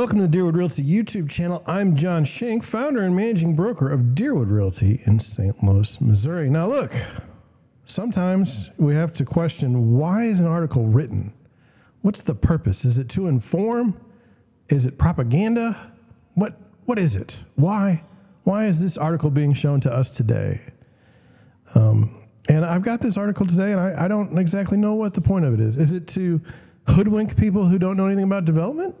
welcome to the Deerwood Realty YouTube channel. I'm John Shank, founder and managing broker of Deerwood Realty in St. Louis, Missouri. Now, look, sometimes we have to question why is an article written? What's the purpose? Is it to inform? Is it propaganda? What what is it? Why why is this article being shown to us today? Um, and I've got this article today, and I, I don't exactly know what the point of it is. Is it to hoodwink people who don't know anything about development?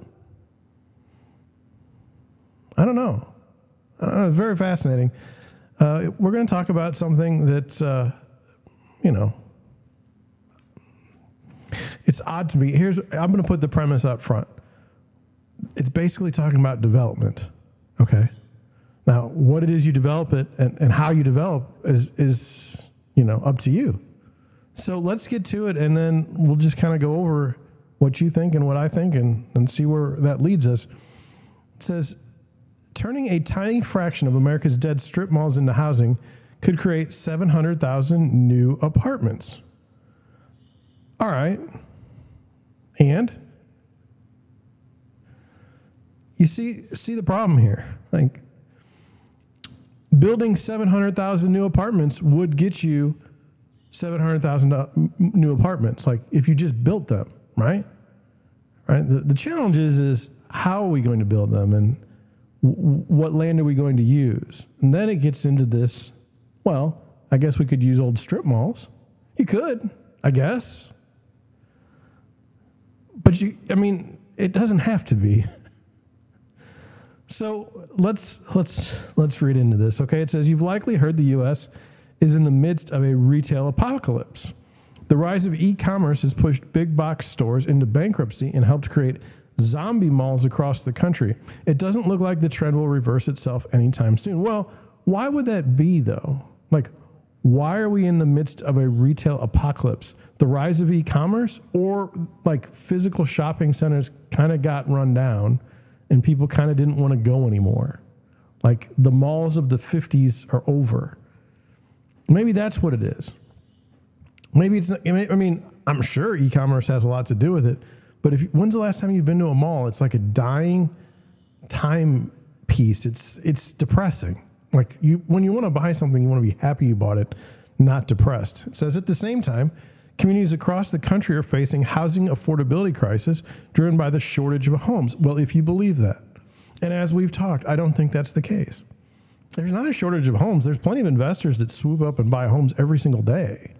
I don't know. It's very fascinating. Uh, we're going to talk about something that, uh, you know, it's odd to me. Here's I'm going to put the premise up front. It's basically talking about development. Okay. Now, what it is you develop it and, and how you develop is is you know up to you. So let's get to it, and then we'll just kind of go over what you think and what I think, and, and see where that leads us. It says turning a tiny fraction of America's dead strip malls into housing could create 700,000 new apartments. All right. And you see see the problem here. Like building 700,000 new apartments would get you 700,000 uh, new apartments like if you just built them, right? Right? The, the challenge is is how are we going to build them and what land are we going to use? And then it gets into this, well, I guess we could use old strip malls. You could, I guess. But you I mean, it doesn't have to be. So let's let's let's read into this. Okay, it says you've likely heard the U.S. is in the midst of a retail apocalypse. The rise of e-commerce has pushed big box stores into bankruptcy and helped create zombie malls across the country. It doesn't look like the trend will reverse itself anytime soon. Well, why would that be though? Like, why are we in the midst of a retail apocalypse? The rise of e-commerce or like physical shopping centers kind of got run down and people kind of didn't want to go anymore. Like the malls of the 50s are over. Maybe that's what it is. Maybe it's I mean, I'm sure e-commerce has a lot to do with it, but if when's the last time you've been to a mall? It's like a dying time piece. It's it's depressing. Like you when you want to buy something, you want to be happy you bought it, not depressed. It says at the same time, Communities across the country are facing housing affordability crisis driven by the shortage of homes. Well, if you believe that, and as we've talked, I don't think that's the case. There's not a shortage of homes. There's plenty of investors that swoop up and buy homes every single day.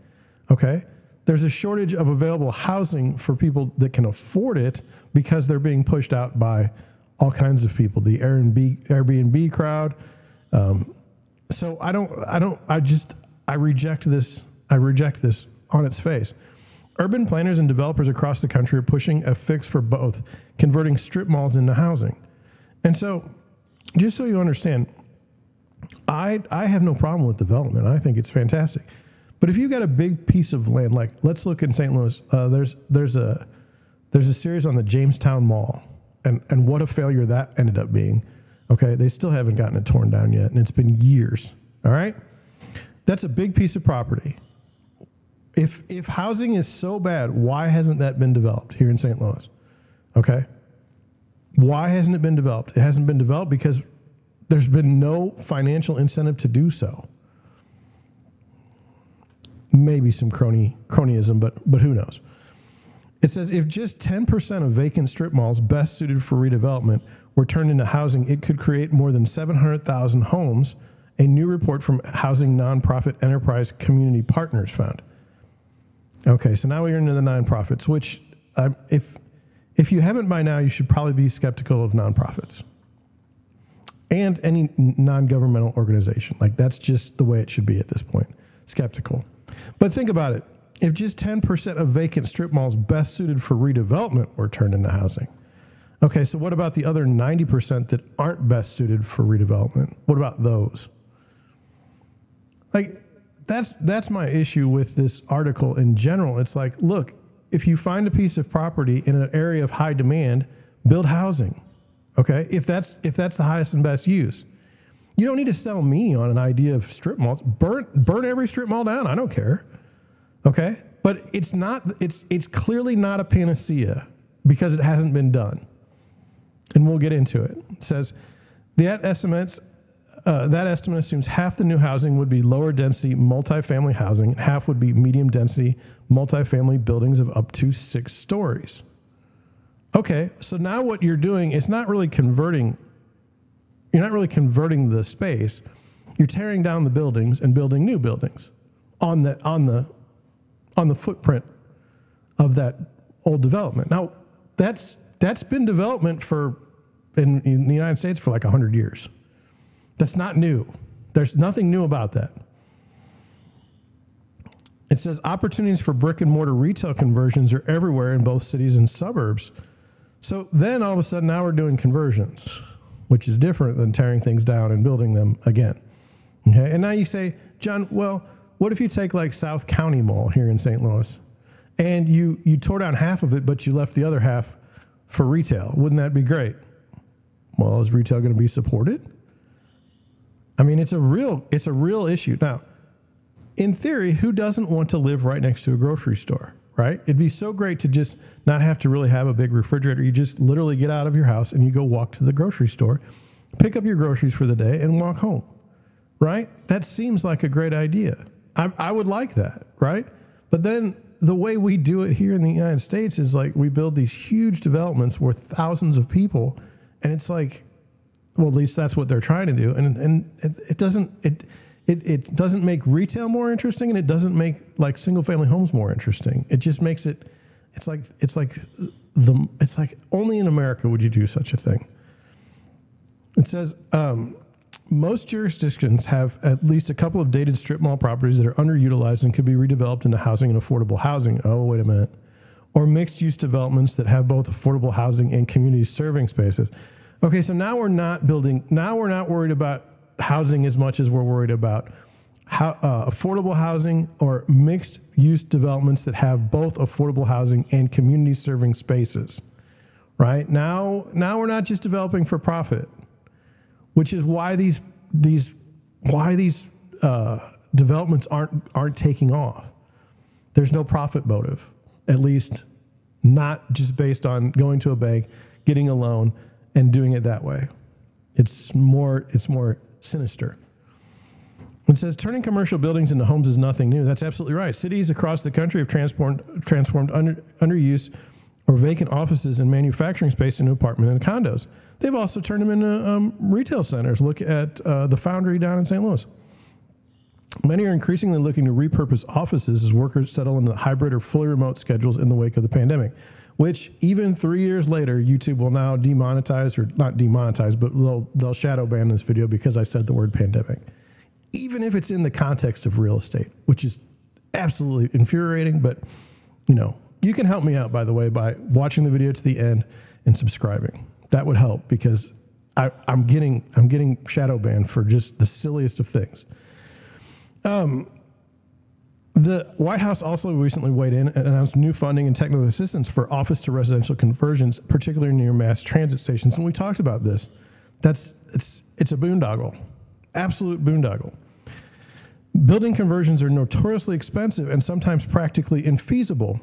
Okay? There's a shortage of available housing for people that can afford it because they're being pushed out by all kinds of people, the Airbnb, Airbnb crowd. Um, so I don't, I don't, I just, I reject this. I reject this on its face. Urban planners and developers across the country are pushing a fix for both, converting strip malls into housing. And so, just so you understand, I, I have no problem with development. I think it's fantastic. But if you've got a big piece of land, like let's look in St. Louis, uh, there's, there's, a, there's a series on the Jamestown Mall, and, and what a failure that ended up being. Okay, they still haven't gotten it torn down yet, and it's been years. All right? That's a big piece of property if if housing is so bad, why hasn't that been developed here in St. Louis? Okay. Why hasn't it been developed? It hasn't been developed because there's been no financial incentive to do so. Maybe some crony cronyism, but but who knows? It says if just 10% of vacant strip malls best suited for redevelopment were turned into housing, it could create more than 700,000 homes, a new report from housing nonprofit enterprise community partners found. Okay, so now we're into the nonprofits, which uh, if if you haven't by now, you should probably be skeptical of nonprofits and any non-governmental organization. Like that's just the way it should be at this point. Skeptical. But think about it. If just 10% of vacant strip malls best suited for redevelopment were turned into housing. Okay, so what about the other 90% that aren't best suited for redevelopment? What about those? Like that's that's my issue with this article in general. It's like, look, if you find a piece of property in an area of high demand, build housing. Okay? If that's if that's the highest and best use. You don't need to sell me on an idea of strip malls. Burn burn every strip mall down. I don't care. Okay? But it's not it's it's clearly not a panacea because it hasn't been done. and we'll get into it. It says that estimates uh, that estimate assumes half the new housing would be lower density multifamily housing, half would be medium density multifamily buildings of up to six stories. Okay, so now what you're doing is not really converting, you're not really converting the space. You're tearing down the buildings and building new buildings on the on the on the footprint of that old development. Now, that's that's been development for in, in the United States for like 100 years. That's not new. There's nothing new about that. It says opportunities for brick and mortar retail conversions are everywhere in both cities and suburbs. So then all of a sudden now we're doing conversions, which is different than tearing things down and building them again. Okay. And now you say, John, well, what if you take like South County Mall here in St. Louis and you you tore down half of it, but you left the other half for retail? Wouldn't that be great? Well, is retail going to be supported? I mean, it's a real it's a real issue. Now, in theory, who doesn't want to live right next to a grocery store, right? It'd be so great to just not have to really have a big refrigerator. You just literally get out of your house and you go walk to the grocery store, pick up your groceries for the day, and walk home, right? That seems like a great idea. I, I would like that, right? But then the way we do it here in the United States is like we build these huge developments with thousands of people, and it's like well, at least that's what they're trying to do, and and it, it doesn't it, it it doesn't make retail more interesting, and it doesn't make like single family homes more interesting. It just makes it. It's like it's like the it's like only in America would you do such a thing. It says um, most jurisdictions have at least a couple of dated strip mall properties that are underutilized and could be redeveloped into housing and affordable housing. Oh, wait a minute. Or mixed use developments that have both affordable housing and community serving spaces. Okay, so now we're not building, now we're not worried about housing as much as we're worried about how, uh, affordable housing or mixed use developments that have both affordable housing and community serving spaces. Right now, now we're not just developing for profit, which is why these these why these uh, developments aren't aren't taking off. There's no profit motive, at least not just based on going to a bank, getting a loan, and doing it that way. It's more, it's more sinister. It says turning commercial buildings into homes is nothing new. That's absolutely right. Cities across the country have transformed, transformed under, underuse or vacant offices and manufacturing space into apartment and condos. They've also turned them into um, retail centers. Look at uh, the Foundry down in St. Louis. Many are increasingly looking to repurpose offices as workers settle into hybrid or fully remote schedules in the wake of the pandemic which even three years later, YouTube will now demonetize or not demonetize, but they'll, they'll shadow ban this video because I said the word pandemic. Even if it's in the context of real estate, which is absolutely infuriating, but you know, you can help me out by the way by watching the video to the end and subscribing. That would help because I, am getting I'm getting shadow banned for just the silliest of things. Um, the White House also recently weighed in and announced new funding and technical assistance for office to residential conversions, particularly near mass transit stations. And we talked about this. That's it's it's a boondoggle, absolute boondoggle. Building conversions are notoriously expensive and sometimes practically infeasible.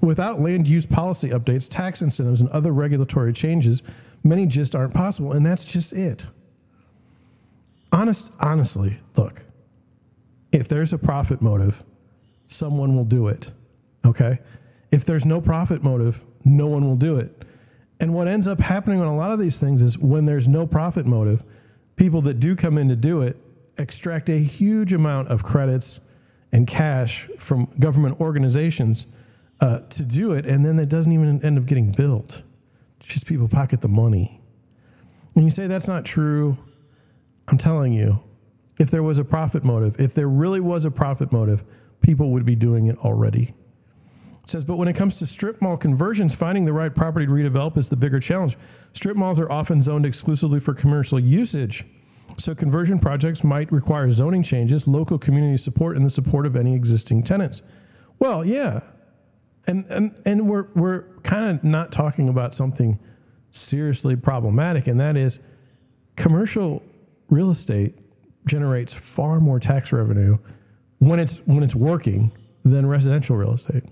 Without land use policy updates, tax incentives, and other regulatory changes, many just aren't possible. And that's just it. Honest, honestly, look, if there's a profit motive, someone will do it. Okay? If there's no profit motive, no one will do it. And what ends up happening on a lot of these things is when there's no profit motive, people that do come in to do it extract a huge amount of credits and cash from government organizations uh, to do it, and then it doesn't even end up getting built. It's just people pocket the money. And you say that's not true. I'm telling you, if there was a profit motive, if there really was a profit motive, people would be doing it already. It says, but when it comes to strip mall conversions, finding the right property to redevelop is the bigger challenge. Strip malls are often zoned exclusively for commercial usage. So conversion projects might require zoning changes, local community support, and the support of any existing tenants. Well, yeah. And and and we're we're kind of not talking about something seriously problematic, and that is commercial real estate generates far more tax revenue when it's when it's working than residential real estate.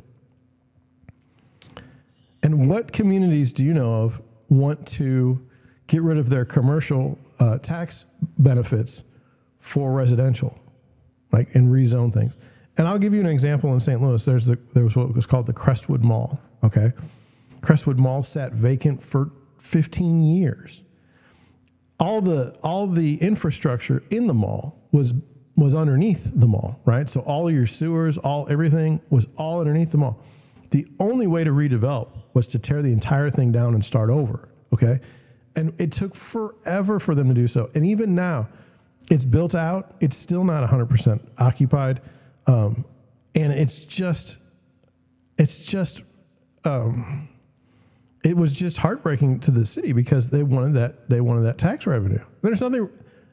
And what communities do you know of want to get rid of their commercial uh, tax benefits for residential, like and rezone things. And I'll give you an example in St. Louis. There's the, there was what was called the Crestwood Mall. Okay, Crestwood Mall sat vacant for 15 years. All the all the infrastructure in the mall was was underneath the mall, right? So all your sewers, all everything was all underneath the mall. The only way to redevelop was to tear the entire thing down and start over. Okay, and it took forever for them to do so. And even now, it's built out. It's still not 100% occupied, um, and it's just, it's just, um, it was just heartbreaking to the city because they wanted that they wanted that tax revenue. There's nothing.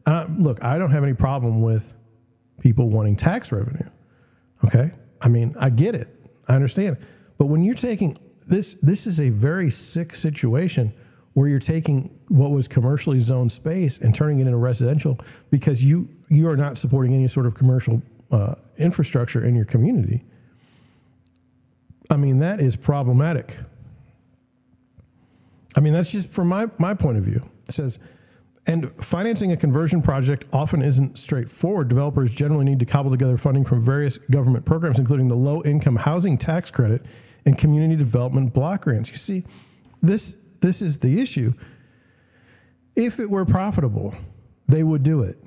Uh, look, I don't have any problem with people wanting tax revenue. Okay, I mean, I get it, I understand, but when you're taking this, this is a very sick situation where you're taking what was commercially zoned space and turning it into residential because you you are not supporting any sort of commercial uh, infrastructure in your community. I mean, that is problematic. I mean, that's just from my, my point of view. It says, and financing a conversion project often isn't straightforward. Developers generally need to cobble together funding from various government programs, including the low income housing tax credit and community development block grants. You see, this, this is the issue. If it were profitable, they would do it.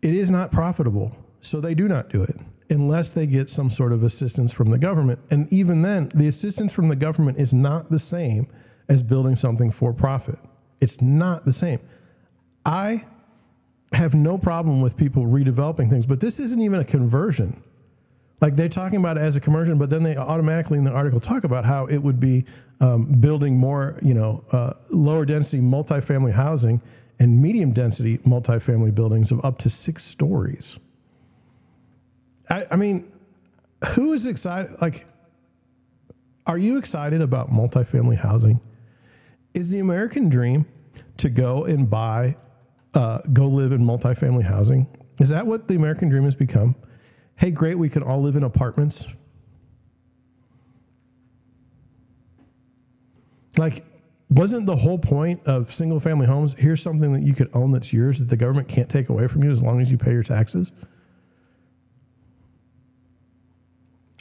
It is not profitable, so they do not do it unless they get some sort of assistance from the government. And even then, the assistance from the government is not the same as building something for profit. It's not the same. I have no problem with people redeveloping things, but this isn't even a conversion. Like they're talking about it as a conversion, but then they automatically in the article talk about how it would be um, building more, you know, uh, lower density multifamily housing and medium density multifamily buildings of up to six stories. I, I mean, who is excited? Like, are you excited about multifamily housing? Is the American dream to go and buy, uh, go live in multifamily housing? Is that what the American dream has become? Hey, great, we can all live in apartments. Like, wasn't the whole point of single family homes here's something that you could own that's yours that the government can't take away from you as long as you pay your taxes?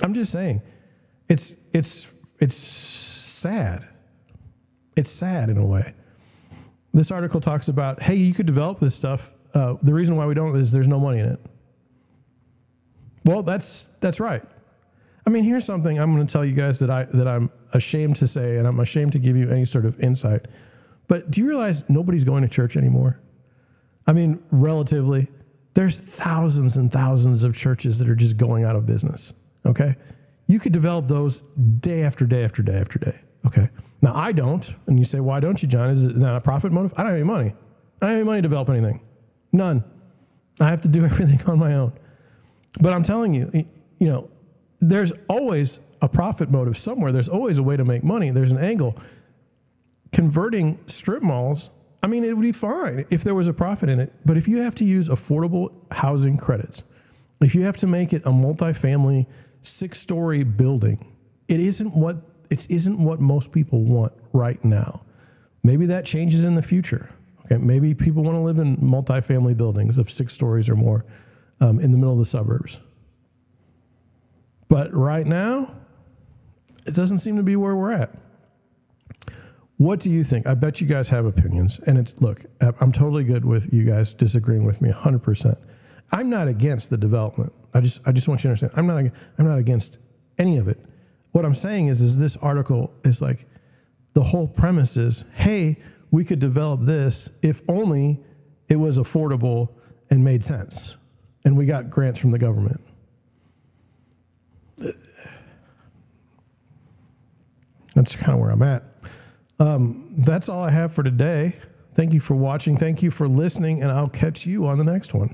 I'm just saying, it's it's it's sad. It's sad in a way. This article talks about, hey, you could develop this stuff. Uh, the reason why we don't is there's no money in it. Well, that's that's right. I mean, here's something I'm going to tell you guys that I that I'm ashamed to say, and I'm ashamed to give you any sort of insight. But do you realize nobody's going to church anymore? I mean, relatively, there's thousands and thousands of churches that are just going out of business. Okay, you could develop those day after day after day after day. Okay, now I don't, and you say, why don't you, John? Is it not a profit motive? I don't have any money. I don't have any money to develop anything. None. I have to do everything on my own. But I'm telling you, you know, there's always a profit motive somewhere. There's always a way to make money. There's an angle. Converting strip malls, I mean, it would be fine if there was a profit in it. But if you have to use affordable housing credits, if you have to make it a multifamily six story building, it isn't what it isn't what most people want right now. Maybe that changes in the future. Okay, maybe people want to live in multifamily buildings of six stories or more um, in the middle of the suburbs. But right now, it doesn't seem to be where we're at. What do you think? I bet you guys have opinions. And it's, look, I'm totally good with you guys disagreeing with me 100%. I'm not against the development. I just, I just want you to understand. I'm not, I'm not against any of it. What I'm saying is, is this article is like, the whole premise is, hey, we could develop this if only it was affordable and made sense. And we got grants from the government. That's kind of where I'm at. Um, that's all I have for today. Thank you for watching. Thank you for listening, and I'll catch you on the next one.